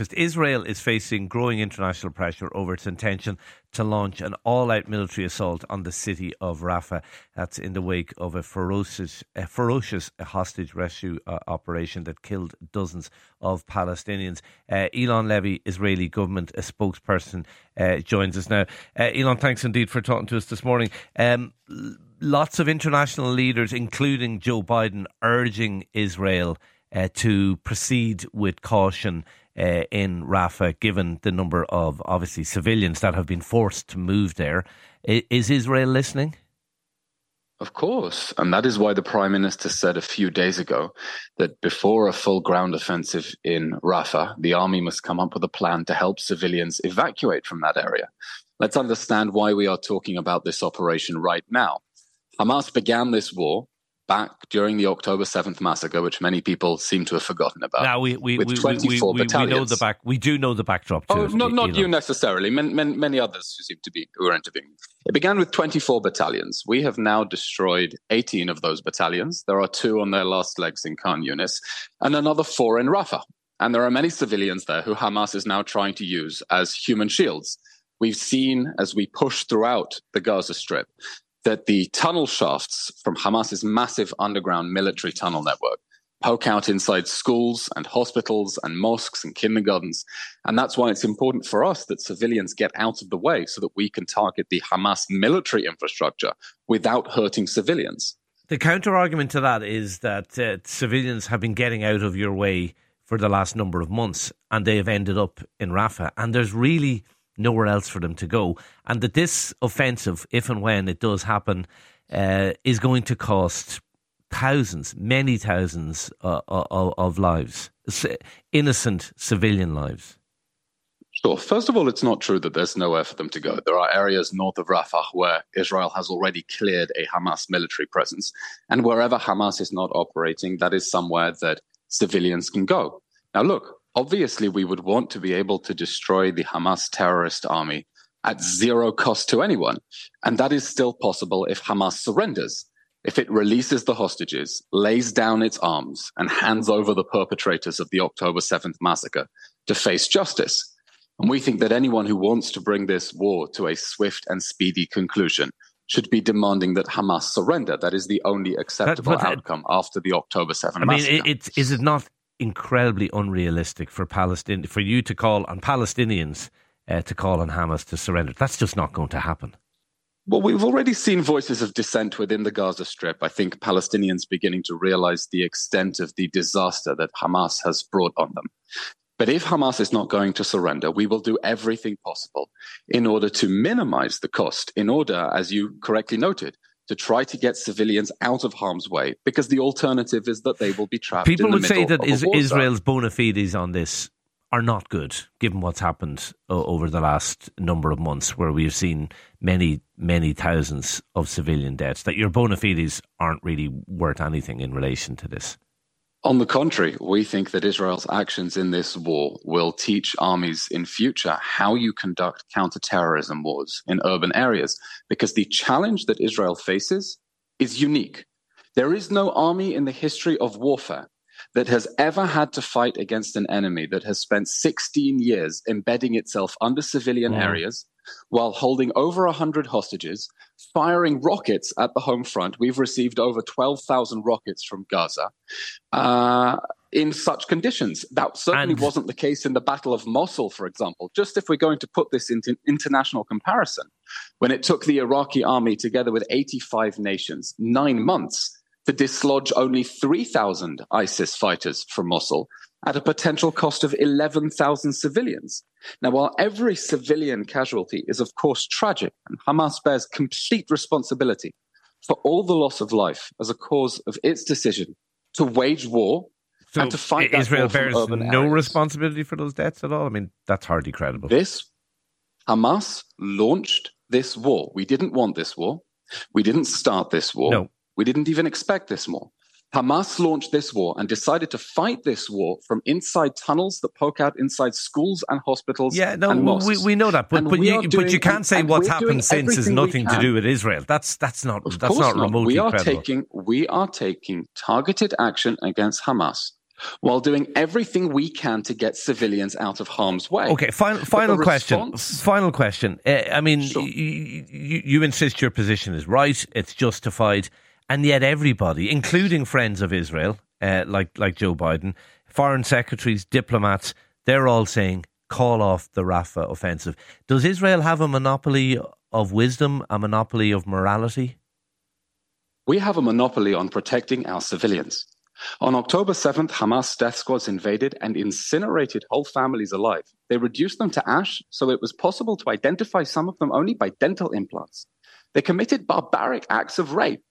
Because Israel is facing growing international pressure over its intention to launch an all out military assault on the city of Rafah. That's in the wake of a ferocious, a ferocious hostage rescue uh, operation that killed dozens of Palestinians. Uh, Eylon Levy, Israeli government a spokesperson, uh, joins us now. Uh, Eylon, thanks indeed for talking to us this morning. Um, lots of international leaders, including Joe Biden, urging Israel uh, to proceed with caution uh, in Rafah, given the number of obviously civilians that have been forced to move there. Is Israel listening? Of course. And that is why the Prime Minister said a few days ago that before a full ground offensive in Rafah, the army must come up with a plan to help civilians evacuate from that area. Let's understand why we are talking about this operation right now. Hamas began this war back during the October 7th massacre, which many people seem to have forgotten about. Now, we, we, we, 24 we, we, know the back, we do know the backdrop to oh, it. Not, not you, necessarily, many, many, many, others who seem to be, who are intervening. It began with 24 battalions. We have now destroyed 18 of those battalions. There are two on their last legs in Khan Yunis and another four in Rafah. And there are many civilians there who Hamas is now trying to use as human shields. We've seen as we push throughout the Gaza Strip that the tunnel shafts from Hamas's massive underground military tunnel network poke out inside schools and hospitals and mosques and kindergartens. And that's why it's important for us that civilians get out of the way so that we can target the Hamas military infrastructure without hurting civilians. The counter argument to that is that uh, civilians have been getting out of your way for the last number of months and they have ended up in Rafah. And there's really nowhere else for them to go. And that this offensive, if and when it does happen, uh, is going to cost thousands, many thousands uh, of, of lives, innocent civilian lives. Sure. First of all, it's not true that there's nowhere for them to go. There are areas north of Rafah where Israel has already cleared a Hamas military presence. And wherever Hamas is not operating, that is somewhere that civilians can go. Now, look, Obviously, we would want to be able to destroy the Hamas terrorist army at zero cost to anyone. And that is still possible if Hamas surrenders, if it releases the hostages, lays down its arms, and hands over the perpetrators of the October 7th massacre to face justice. And we think that anyone who wants to bring this war to a swift and speedy conclusion should be demanding that Hamas surrender. That is the only acceptable that, outcome after the October 7th I massacre. mean, it, is it not incredibly unrealistic for Palestine for you to call on Palestinians uh, to call on Hamas to surrender. That's just not going to happen. Well, we've already seen voices of dissent within the Gaza Strip. I think Palestinians beginning to realize the extent of the disaster that Hamas has brought on them. But if Hamas is not going to surrender, we will do everything possible in order to minimize the cost, in order, as you correctly noted, to try to get civilians out of harm's way because the alternative is that they will be trapped. People would say that is, Israel's bona fides on this are not good, given what's happened uh, over the last number of months, where we've seen many, many thousands of civilian deaths. That your bona fides aren't really worth anything in relation to this. On the contrary, we think that Israel's actions in this war will teach armies in future how you conduct counterterrorism wars in urban areas, because the challenge that Israel faces is unique. There is no army in the history of warfare that has ever had to fight against an enemy that has spent 16 years embedding itself under civilian wow. areas while holding over 100 hostages, firing rockets at the home front. We've received over 12,000 rockets from Gaza. Uh, in such conditions. That certainly and wasn't the case in the Battle of Mosul, for example. Just if we're going to put this into international comparison, when it took the Iraqi army together with 85 nations nine months to dislodge only 3,000 ISIS fighters from Mosul at a potential cost of 11,000 civilians. Now, while every civilian casualty is, of course, tragic, and Hamas bears complete responsibility for all the loss of life as a cause of its decision to wage war so and to fight Israel bears no areas. responsibility for those deaths at all. I mean, that's hardly credible. This Hamas launched this war. We didn't want this war. We didn't start this war. No. We didn't even expect this war. Hamas launched this war and decided to fight this war from inside tunnels that poke out inside schools and hospitals. Yeah, no, we, we know that, but but you, but you can't say what's happened since has nothing to do with Israel. That's that's not of that's not, not remotely We are credible. taking we are taking targeted action against Hamas while doing everything we can to get civilians out of harm's way. Okay, final final question. Final question. Uh, I mean, Sure. you, you, you insist your position is right. It's justified, and yet everybody, including friends of Israel, uh, like like Joe Biden, foreign secretaries, diplomats, they're all saying call off the Rafah offensive. Does Israel have a monopoly of wisdom, a monopoly of morality? We have a monopoly on protecting our civilians. On October 7th, Hamas death squads invaded and incinerated whole families alive. They reduced them to ash, so it was possible to identify some of them only by dental implants. They committed barbaric acts of rape.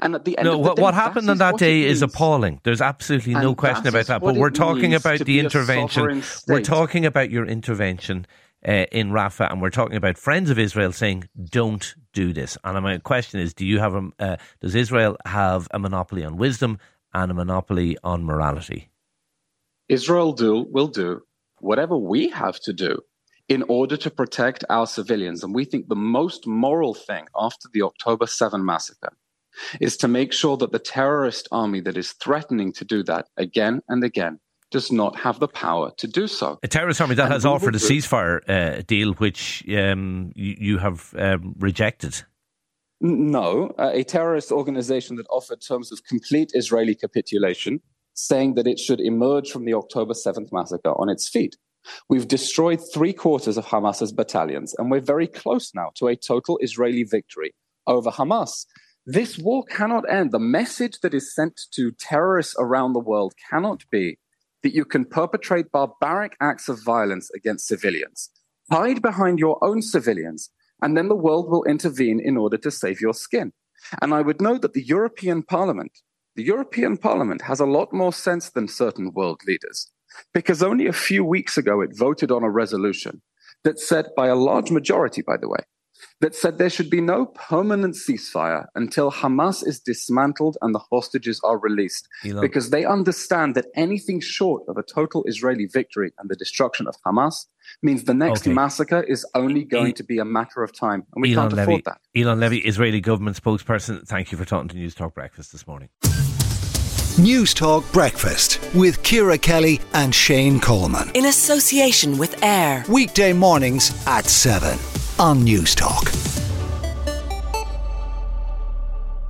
And at the end No, of the what, day, what happened on that day is means. appalling. There's absolutely no And question about that. But we're talking about the intervention. We're talking about your intervention uh, in Rafah, and we're talking about friends of Israel saying, "Don't do this." And my question is, do you have a? Uh, does Israel have a monopoly on wisdom and a monopoly on morality? Israel do will do whatever we have to do in order to protect our civilians. And we think the most moral thing after the October 7 massacre is to make sure that the terrorist army that is threatening to do that again and again does not have the power to do so. A terrorist army that And has offered a ceasefire uh, deal, which um, you, you have um, rejected. No, uh, a terrorist organization that offered terms of complete Israeli capitulation, saying that it should emerge from the October 7th massacre on its feet. We've destroyed three quarters of Hamas's battalions, and we're very close now to a total Israeli victory over Hamas. This war cannot end. The message that is sent to terrorists around the world cannot be that you can perpetrate barbaric acts of violence against civilians, hide behind your own civilians, and then the world will intervene in order to save your skin. And I would note that the European Parliament, the European Parliament has a lot more sense than certain world leaders, because only a few weeks ago it voted on a resolution that said, by a large majority, by the way, that said there should be no permanent ceasefire until Hamas is dismantled and the hostages are released, Eylon. because they understand that anything short of a total Israeli victory and the destruction of Hamas means the next Okay. massacre is only going to be a matter of time, and we Eylon can't Levy, afford that. Eylon Levy, Israeli government spokesperson. Thank you for talking to Newstalk Breakfast this morning. Newstalk Breakfast with Ciara Kelly and Shane Coleman. In association with AIR. Weekday mornings at 7 on Newstalk.